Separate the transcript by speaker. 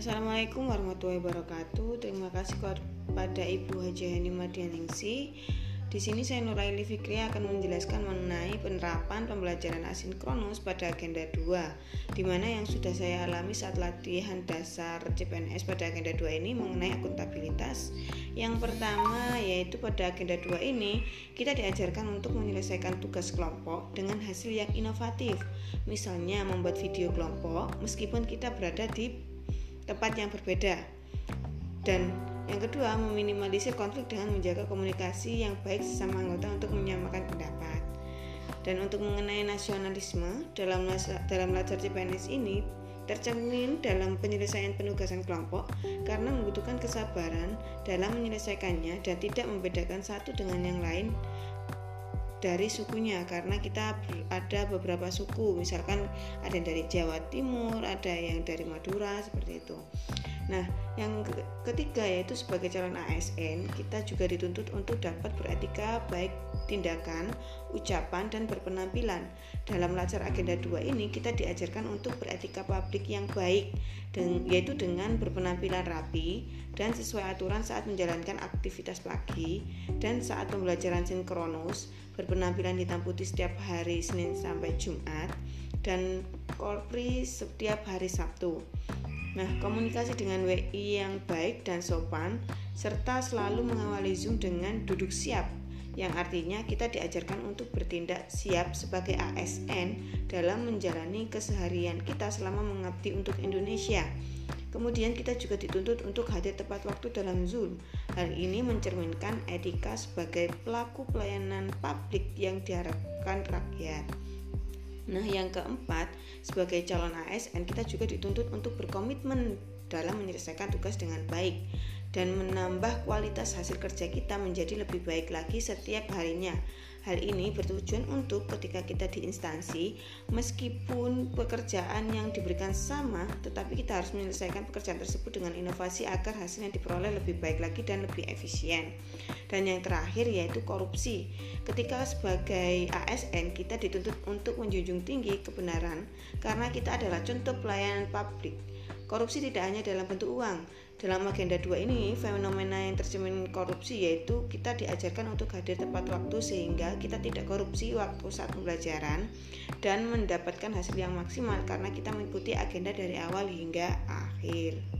Speaker 1: warahmatullahi wabarakatuh. Terima kasih kepada Ibu Haji Hani Madianingsi. Di sini saya Nuraili Fikri akan menjelaskan mengenai penerapan pembelajaran asinkronus pada agenda 2 di mana yang sudah saya alami saat latihan dasar CPNS pada agenda 2 ini mengenai akuntabilitas. Yang pertama yaitu pada agenda 2 ini kita diajarkan untuk menyelesaikan tugas kelompok dengan hasil yang inovatif. Misalnya membuat video kelompok meskipun kita berada di tempat yang berbeda. Dan yang kedua, meminimalisir konflik dengan menjaga komunikasi yang baik sesama anggota untuk menyamakan pendapat. Dan untuk mengenai nasionalisme dalam dalam latar CPNS ini tercermin dalam penyelesaian penugasan kelompok karena membutuhkan kesabaran dalam menyelesaikannya dan tidak membedakan satu dengan yang lain dari sukunya karena kita ada beberapa suku. Misalkan ada yang dari Jawa Timur ada yang dari Madura seperti itu nah yang ketiga yaitu sebagai calon ASN kita juga dituntut untuk dapat beretika baik tindakan ucapan dan berpenampilan dalam lacar agenda 2 ini kita diajarkan untuk beretika publik yang baik dan yaitu dengan berpenampilan rapi dan sesuai aturan saat menjalankan aktivitas pagi dan saat pembelajaran sinkronus berpenampilan hitam putih setiap hari Senin sampai Jumat dan korpri setiap hari Sabtu. Nah, komunikasi dengan WI yang baik dan sopan serta selalu mengawali Zoom dengan duduk siap yang artinya kita diajarkan untuk bertindak siap sebagai ASN dalam menjalani keseharian kita selama mengabdi untuk Indonesia. Kemudian kita juga dituntut untuk hadir tepat waktu dalam Zoom. Hal ini mencerminkan etika sebagai pelaku pelayanan publik yang diharapkan rakyat. Nah, yang keempat, sebagai calon ASN kita juga dituntut untuk berkomitmen dalam menyelesaikan tugas dengan baik dan menambah kualitas hasil kerja kita menjadi lebih baik lagi setiap harinya. Hal ini bertujuan untuk ketika kita di instansi, meskipun pekerjaan yang diberikan sama, tetapi kita harus menyelesaikan pekerjaan tersebut dengan inovasi agar hasil yang diperoleh lebih baik lagi dan lebih efisien. Dan yang terakhir yaitu korupsi. Ketika sebagai ASN kita dituntut untuk menjunjung tinggi kebenaran karena kita adalah contoh pelayanan publik. Korupsi tidak hanya dalam bentuk uang, dalam agenda 2 ini, fenomena yang tercermin korupsi yaitu kita diajarkan untuk hadir tepat waktu sehingga kita tidak korupsi waktu saat pembelajaran dan mendapatkan hasil yang maksimal karena kita mengikuti agenda dari awal hingga akhir.